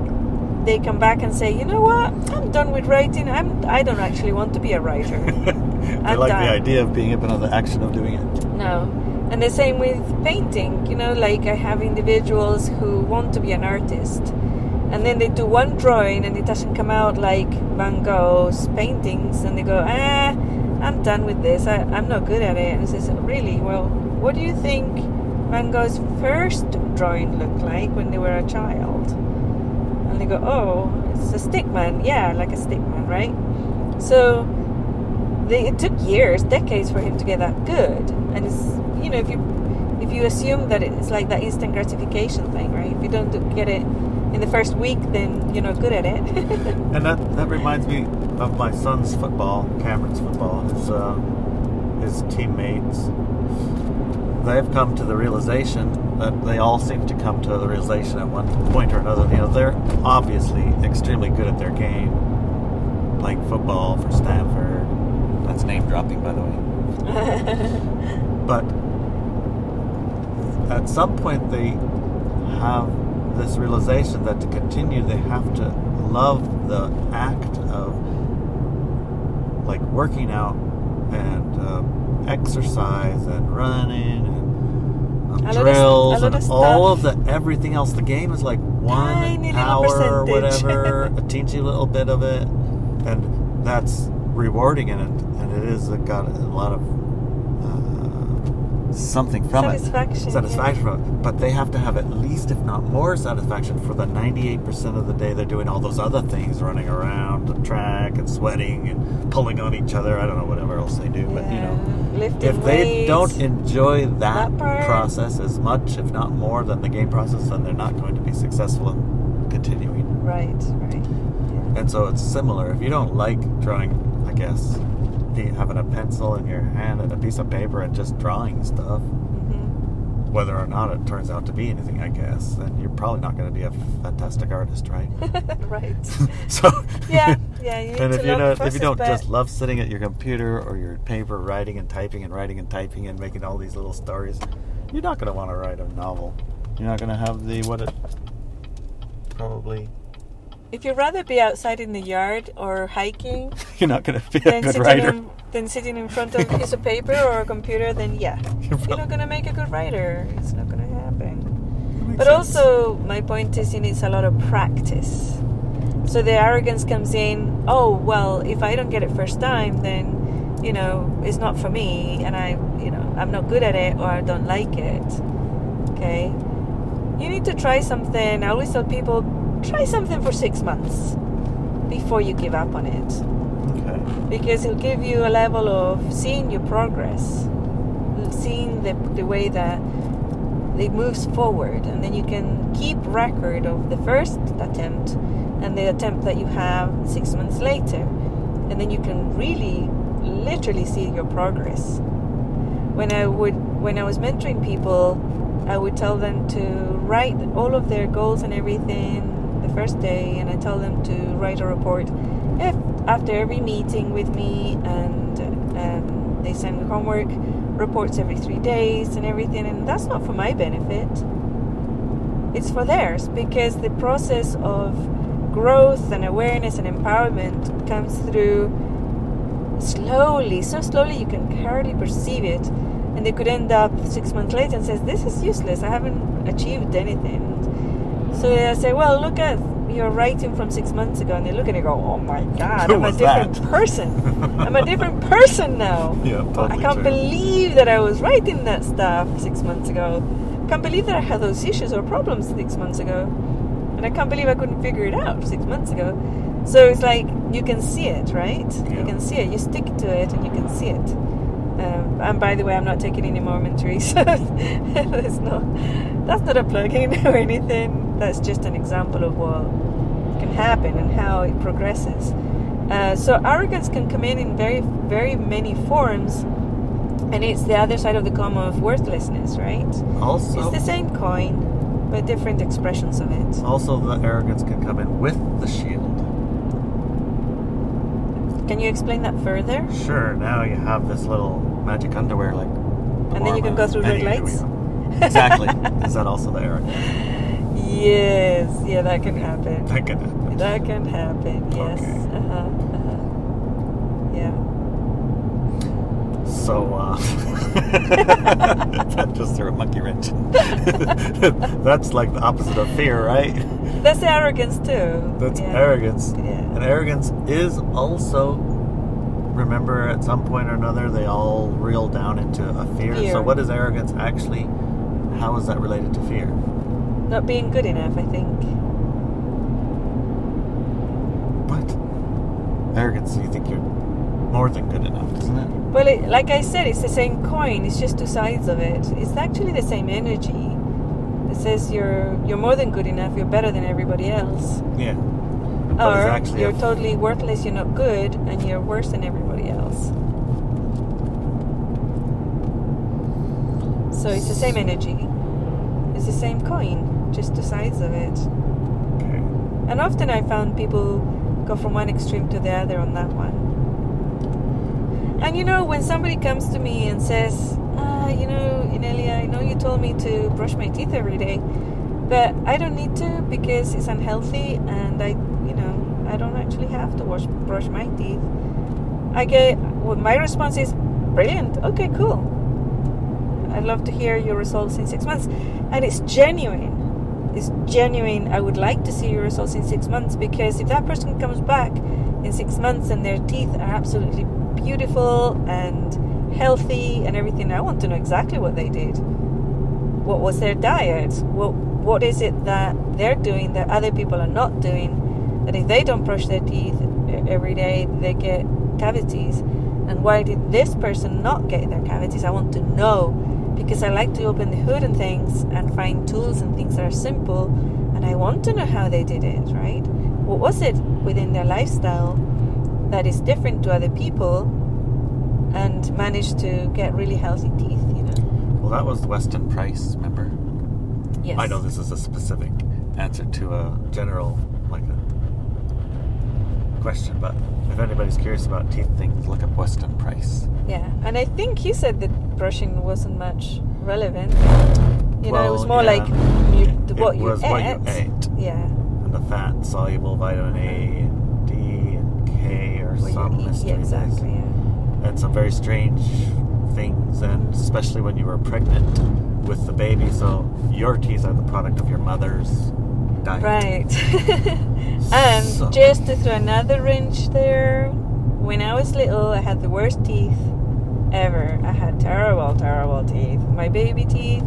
they come back and say, you know what, I'm done with writing, I'm, I don't actually want to be a writer. I like done. the idea of being but not the action of doing it. No. And the same with painting. You know, like I have individuals who want to be an artist. And then they do one drawing and it doesn't come out like Van Gogh's paintings. And they go, ah, I'm done with this. I, I'm not good at it. And I says, really? Well, what do you think Van Gogh's first drawing looked like when they were a child? And they go, oh, it's a stickman. Yeah, like a stickman, right? So they, it took years, decades for him to get that good. And it's you know if you if you assume that it's like that instant gratification thing, right? If you don't get it in the first week, then you're not good at it. And that, that reminds me of my son's football, Cameron's football. His, uh, his teammates, they've come to the realization that they all seem to come to the realization at one point or another. You know, they're obviously extremely good at their game, playing football for Stanford. That's name dropping, by the way. But at some point, they have this realization that to continue, they have to love the act of like working out and um, exercise and running and um, lot of- drills and all of the everything else. The game is like one hour or whatever, a teensy little bit of it, and that's rewarding in it, and it is uh, got a lot of uh, something from Satisfaction, it, satisfaction from it. But they have to have at least, if not more, satisfaction for the ninety-eight percent of the day they're doing all those other things, running around the track and sweating and pulling on each other. I don't know whatever else they do, but you know lifting if they weights. don't enjoy that, That process as much, if not more, than the game process, then they're not going to be successful in continuing. Right, right. Yeah. And so it's similar. If you don't like drawing, I guess, having a pencil in your hand and a piece of paper and just drawing stuff, hmm whether or not it turns out to be anything, I guess, then you're probably not going to be a fantastic artist, right? right. so Yeah, yeah. You and if you know if you don't but just love sitting at your computer or your paper writing and typing and writing and typing and making all these little stories you're not going to want to write a novel you're not going to have the what it probably if you'd rather be outside in the yard or hiking you're not going to be a good sitting writer in, than sitting in front of a piece of paper or a computer, then yeah, You're you're not going to make a good writer. It's not going to happen. But sense. also, my point is, it needs a lot of practice. So the arrogance comes in. Oh well, if I don't get it first time, then you know it's not for me, and I, you know, I'm not good at it or I don't like it. Okay, you need to try something. I always tell people, try something for six months before you give up on it. Okay. Because it'll give you a level of seeing your progress, seeing the, the way that it moves forward, and then you can keep record of the first attempt and the attempt that you have six months later, and then you can really, literally see your progress. When I would, when I was mentoring people, I would tell them to write all of their goals and everything first day, and I tell them to write a report if, after every meeting with me, and um, they send me homework reports every three days and everything, and that's not for my benefit. It's for theirs because the process of growth and awareness and empowerment comes through slowly, so slowly you can hardly perceive it, and they could end up six months later and says, "This is useless. I haven't achieved anything." So I say, "Well, look at your writing from six months ago," and they look at it and go, "Oh my God, Who I'm a different that?" person. I'm a different person now." yeah I can't true. believe that I was writing that stuff six months ago. I can't believe that I had those issues or problems six months ago. And I can't believe I couldn't figure it out six months ago. So it's like you can see it, right? Yeah. You can see it. You stick to it and you can see it. Um, and by the way, I'm not taking any more mentoring, so that's not that's not a plug-in or anything. That's just an example of what can happen and how it progresses. Uh, so arrogance can come in in very very many forms, and it's the other side of the coin of worthlessness, right? also It's the same coin, but different expressions of it. also the arrogance can come in with the shield Can you explain that further? sure now you have this little magic underwear like And then you can go through red lights? exactly is that also the arrogance Yes, yeah, that can happen. that can happen That can happen. Yes. Okay. Uh huh. Uh-huh. Yeah. So, uh, that just threw a monkey wrench. That's like the opposite of fear, right? That's arrogance too. That's yeah. arrogance. Yeah. And arrogance is also, remember, at some point or another, they all reel down into a fear. Fear. So, what is arrogance actually? How is that related to fear? Not being good enough, I think. What? Arrogance, you think you're more than good enough, isn't it? Well, it, like I said, it's the same coin. It's just two sides of it. It's actually the same energy. It says you're you're more than good enough. You're better than everybody else. Yeah. But or you're totally worthless. You're not good, and you're worse than everybody else. So it's the same energy. It's the same coin, just the size of it. Okay. And often I found people go from one extreme to the other on that one. And you know, when somebody comes to me and says, ah, you know, Inelia, I know you told me to brush my teeth every day, but I don't need to because it's unhealthy and I, you know, I don't actually have to wash, brush my teeth. I get, well, my response is, brilliant, okay, cool. I'd love to hear your results in six months. And it's genuine. It's genuine. I would like to see your results in six months because if that person comes back in six months and their teeth are absolutely beautiful and healthy and everything, I want to know exactly what they did. What was their diet? What what is it that they're doing that other people are not doing? That if they don't brush their teeth every day, they get cavities. And why did this person not get their cavities? I want to know because I like to open the hood and things and find tools and things that are simple. And I want to know how they did it, right? What was it within their lifestyle that is different to other people and managed to get really healthy teeth, you know? Well, that was Weston Price, remember? Yes. I know this is a specific answer to a general, like a question, but if anybody's curious about teeth things, look up Weston Price. Yeah, and I think he said that brushing wasn't much relevant. You know, it was more yeah. like you, It what you was ate. what you ate. Yeah. And the fat soluble vitamin A and D and K or What some mystery Yeah, exactly. Yeah. and some very strange things, and especially when you were pregnant with the baby. So your teeth are the product of your mother's diet. Right. and So- um, just to throw another wrench there, when I was little, I had the worst teeth ever. I had terrible, terrible teeth. My baby teeth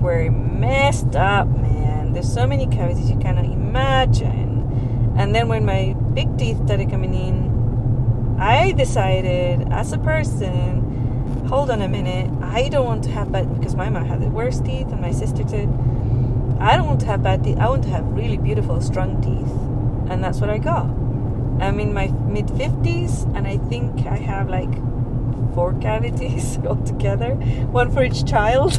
were messed up, man. There's so many cavities you cannot imagine. And then when my big teeth started coming in, I decided as a person, hold on a minute, I don't want to have bad because my mom had the worst teeth and my sister did. I don't want to have bad teeth. I want to have really beautiful, strong teeth. And that's what I got. I'm in my mid 50s, and I think I have like four cavities altogether, one for each child.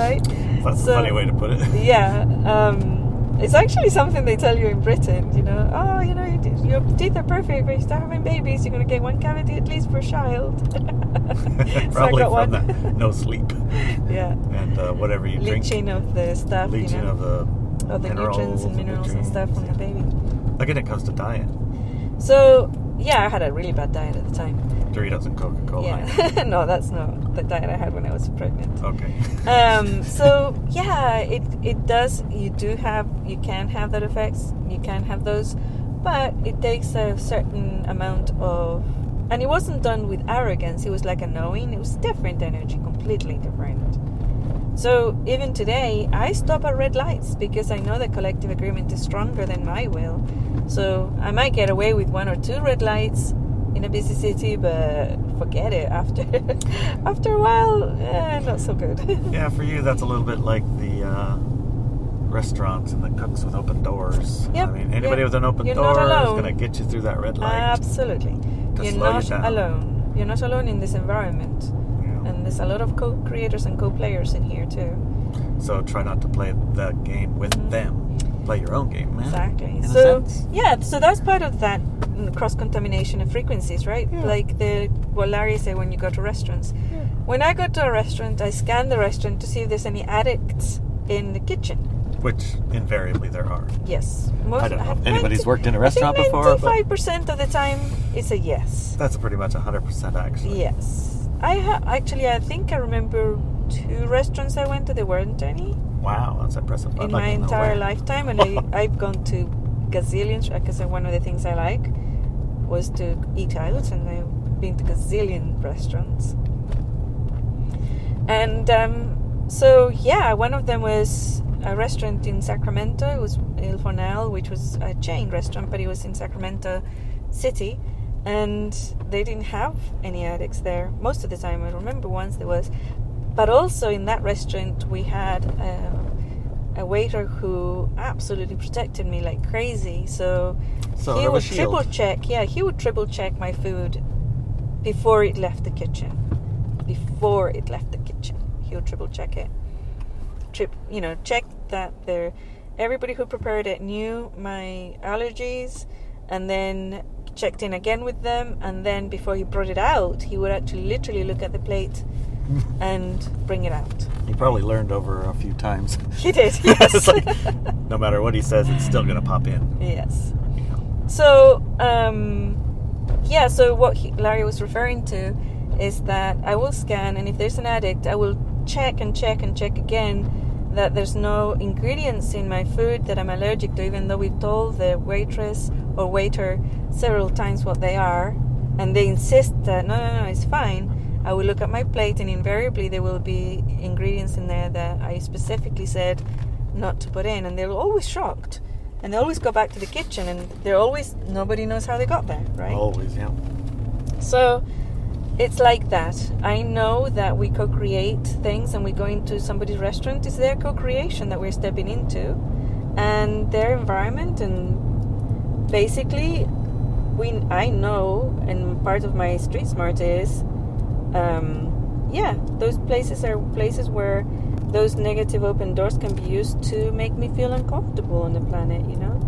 right? That's So- a funny way to put it. Yeah. Um, it's actually something they tell you in Britain, you know. Oh, you know, your teeth- are perfect, but you start having babies, you're going to get one cavity at least per child. so Probably from one. that no sleep yeah. and uh, whatever you drink. Leaching of the stuff, Leaching you know. of the of the nutrients and and minerals and stuff from the baby. Like when it comes to diet, So yeah, I had a really bad diet at the time. Doritos and Coca Cola. Yeah, no, that's not the diet I had when I was pregnant. Okay. Um, so yeah, it it does. You do have, you can have that effects. You can have those, but it takes a certain amount of. And it wasn't done with arrogance. It was like a knowing. It was different energy, completely different. So even today, I stop at red lights because I know the collective agreement is stronger than my will. So I might get away with one or two red lights in a busy city, but forget it. After after a while, eh, not so good. yeah, for you, that's a little bit like the uh, restaurants and the cooks with open doors. Yep, I mean, anybody yep. with an open You're door is going to get you through that red light. Absolutely, you're you not down. alone. You're not alone in this environment, Yeah. and there's a lot of co-creators and co-players in here too. So try not to play the game with Mhm. them. Play your own game, man. Exactly. In a so sense. yeah, so that's part of that cross contamination of frequencies, right? Yeah. Like the what Larry said when you go to restaurants. When I go to a restaurant, I scan the restaurant to see if there's any addicts in the kitchen. Which invariably there are. Yes. Most, I don't know if anybody's worked in a restaurant before, but- Ninety-five percent of the time, it's a yes. That's pretty much 100% actually. Yes. I ha- actually, I think I remember two restaurants I went to. There weren't any Wow, that's impressive. I'd in like my entire lifetime, and I, I've gone to gazillions because one of the things I like was to eat out, and I've been to gazillion restaurants. And um, so, yeah, one of them was a restaurant in Sacramento. It was Il Fornaio, which was a chain restaurant, but it was in Sacramento City. And they didn't have any addicts there most of the time. I remember once there was. But also in that restaurant, we had uh, a waiter who absolutely protected me like crazy. So, Sort he would triple check. Yeah, he would triple check my food before it left the kitchen. Before it left the kitchen, he would triple check it. Trip, you know, check that there. Everybody who prepared it knew my allergies, and then checked in again with them. And then before he brought it out, he would actually literally look at the plate and bring it out. He probably learned over a few times. He did, yes. it's like, no matter what he says, it's still going to pop in. yes. So, um, yeah, so what he, Larry was referring to is that I will scan, and if there's an addict, I will check and check and check again that there's no ingredients in my food that I'm allergic to, even though we've told the waitress or waiter several times what they are, and they insist that no, no, no, it's fine. I will look at my plate, and invariably there will be ingredients in there that I specifically said not to put in, and they're always shocked. And they always go back to the kitchen, and they're always nobody knows how they got there, right? Always, yeah. So it's like that. I know that we co create things and we go into somebody's restaurant, it's their co creation that we're stepping into and their environment and basically we I know and part of my street smart is um, yeah, those places are places where those negative open doors can be used to make me feel uncomfortable on the planet, you know,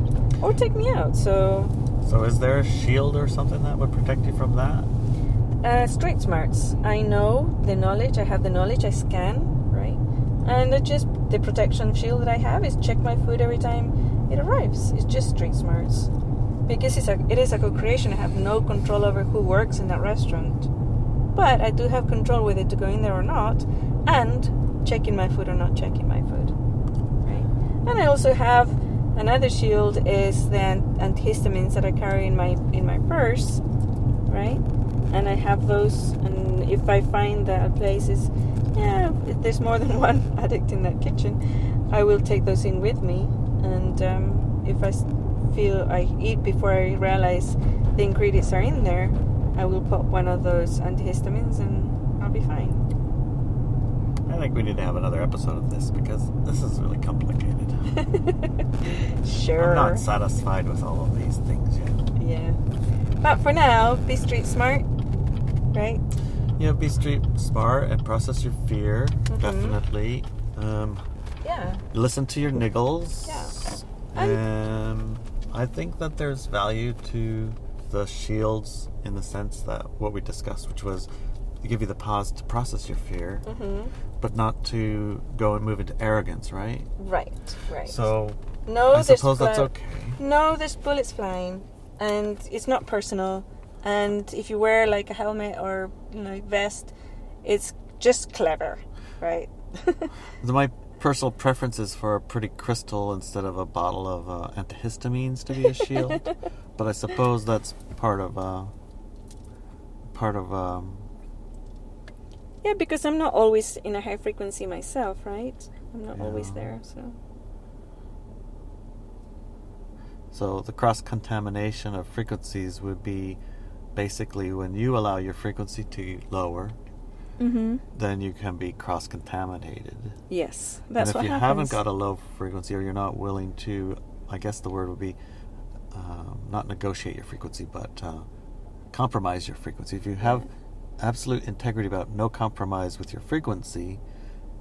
or take me out. So, So is there a shield or something that would protect you from that? uh, street smarts. I know the knowledge. I have the knowledge. I scan, right? And it just the protection shield that I have is check my food every time it arrives. It's just street smarts because it's a it is a co-creation. I have no control over who works in that restaurant, but I do have control whether to go in there or not, and checking my food or not checking my food. Right? And I also have another shield is the antihistamines that I carry in my in my purse, right? And I have those, and if I find that a place is, yeah, there's more than one addict in that kitchen, I will take those in with me. And um, if I feel I eat before I realize the ingredients are in there, I will pop one of those antihistamines and I'll be fine. I think we need to have another episode of this because this is really complicated. Sure. I'm not satisfied with all of these things yet. Yeah. But for now, be street smart, right? Yeah, be street smart and process your fear. Mhm. Definitely. Um, Yeah. listen to your niggles. Yeah. And I think that there's value to the shields in the sense that what we discussed, which was to give you the pause to process your fear, Mm-hmm. but not to go and move into arrogance, right? Right, right. So no, I suppose that's okay. No, there's bullets flying, and it's not personal. And if you wear like a helmet or you know vest, it's just clever, right? My personal preferences for a pretty crystal instead of a bottle of uh, antihistamines to be a shield, but I suppose that's part of uh, part of um, yeah, because I'm not always in a high frequency myself, right? I'm not always there, so. So the cross contamination of frequencies would be basically when you allow your frequency to lower, mm-hmm. then you can be cross contaminated. yes, that's what happens. and if you happens. haven't got a low frequency or you're not willing to, I guess the word would be um, not negotiate your frequency, but uh, compromise your frequency. If you have absolute integrity about no compromise with your frequency,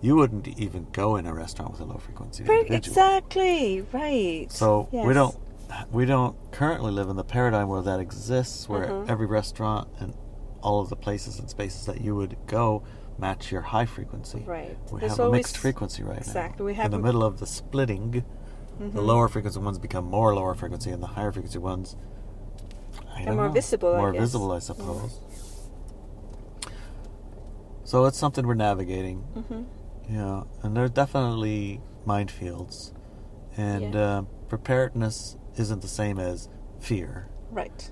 you wouldn't even go in a restaurant with a low frequency. Exactly right. So we don't we don't currently live in the paradigm where that exists, where Mhm. every restaurant and all of the places and spaces that you would go match your high frequency. Right. We There's have a mixed frequency right Exactly. now. We have in the middle of the splitting, the Mhm. lower frequency ones become more lower frequency, and the higher frequency ones. I They're more know, visible, I More guess. visible, I suppose. So it's something we're navigating. Mhm. Yeah, and there are definitely minefields, and Yeah. uh, preparedness isn't the same as fear. Right.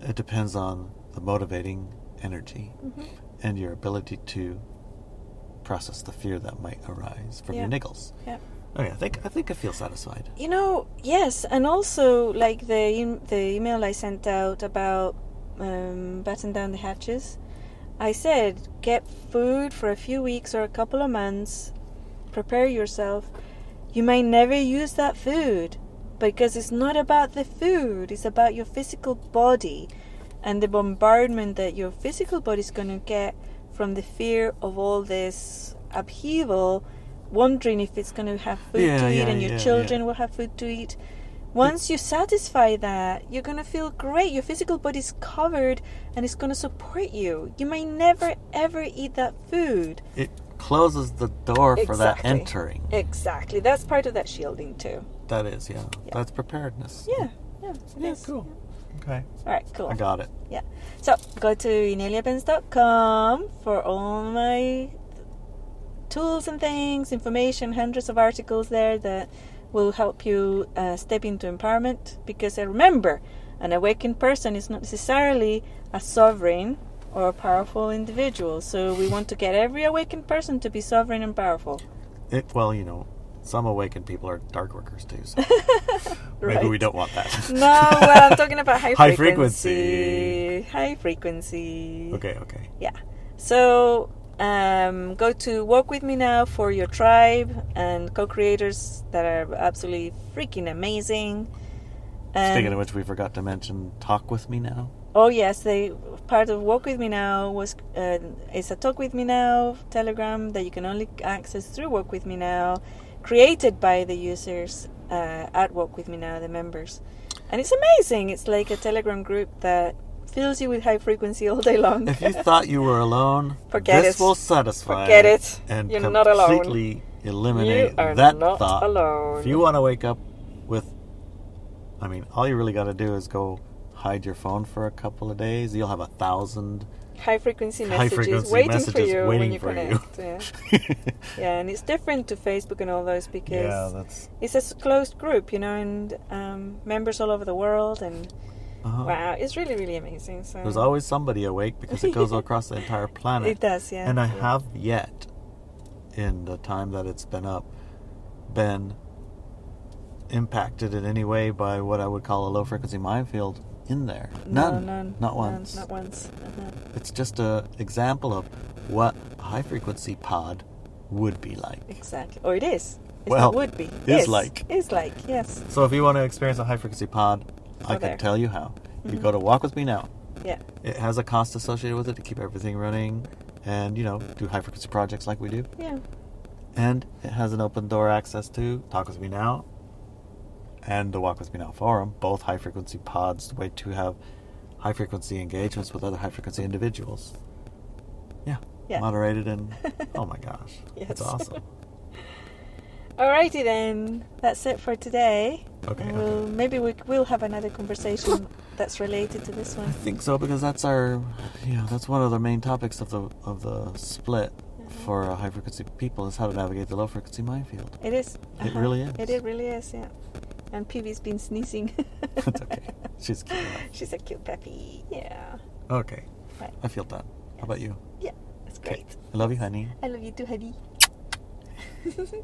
It depends on the motivating energy Mhm. and your ability to process the fear that might arise from Yeah. your niggles. Yeah. Okay, I think I think I feel satisfied. You know, yes, and also like the the email I sent out about um, batten down the hatches. I said get food for a few weeks or a couple of months. Prepare yourself. You may never use that food because it's not about the food. It's about your physical body and the bombardment that your physical body is going to get from the fear of all this upheaval, wondering if it's going to have food Yeah, to eat yeah, and your yeah, children yeah. will have food to eat. Once you satisfy that, you're going to feel great. Your physical body's covered and it's going to support you. You may never ever eat that food. It closes the door for that entering. Exactly. That's part of that shielding too. that is, yeah. Yeah. That's preparedness. Yeah. Yeah. it Yeah, is. cool. Okay. All right, cool. I got it. Yeah. So go to ineliabenz.com for all my tools and things, information, hundreds of articles there that will help you uh, step into empowerment. Because uh, remember, an awakened person is not necessarily a sovereign or a powerful individual. So we want to get every awakened person to be sovereign and powerful. It well, you know, some awakened people are dark workers too, so maybe we don't want that. No, well, I'm talking about high, High frequency. High frequency. okay, okay. Yeah. So um, go to Walk With Me Now for your tribe and co creators that are absolutely freaking amazing. And, Speaking of which, we forgot to mention Talk With Me Now. oh, yes, they part of Walk with Me Now was uh, is a Talk with Me Now Telegram that you can only access through Walk with Me Now, created by the users uh, at Walk with Me Now, the members, and it's amazing. It's like a Telegram group that fills you with high frequency all day long. If you thought you were alone, Forget this it. will satisfy. Forget it. And You're not alone. completely eliminate You are that not thought. alone. If you want to wake up with, I mean, all you really got to do is go hide your phone for a couple of days. You'll have a thousand high frequency messages high frequency waiting messages for you waiting when you connect. you. Yeah. yeah, and it's different to Facebook and all those because yeah, it's a closed group, you know, and um, members all over the world, and Uh-huh. wow, it's really really amazing. So There's always somebody awake because it goes across the entire planet. it does, yeah. And I yeah. have yet, in the time that it's been up, been impacted in any way by what I would call a low frequency minefield in there. No, None. none, Not none, once. Not once. Uh-huh. It's just a example of what a high frequency pod would be like. Exactly. Or it is. It's Well, would be. is Is like. Is like. Yes. So if you want to experience a high frequency pod, I there. can tell you how. You Mhm. go to Walk With Me Now. Yeah. It has a cost associated with it to keep everything running and, you know, do high frequency projects like we do. Yeah. And it has an open door access to Talk With Me Now and the Walk With Me Now forum, both high frequency pods, the way to have high frequency engagements with other high frequency individuals. Yeah. Yeah. Moderated and, oh my gosh, yes. it's awesome. Alrighty then. That's it for today. Okay, And. We'll, maybe we will have another conversation that's related to this one. I think so because that's our, you know, that's one of the main topics of the of the split Mhm. for uh, high frequency people is how to navigate the low frequency minefield. It is. It really is. It, it really is. Yeah. And Peewee's been sneezing. That's okay. She's cute enough. She's a cute puppy. Yeah. Okay, Right. I feel done. How about you? Yeah. That's great. I love you, honey. I love you too, honey.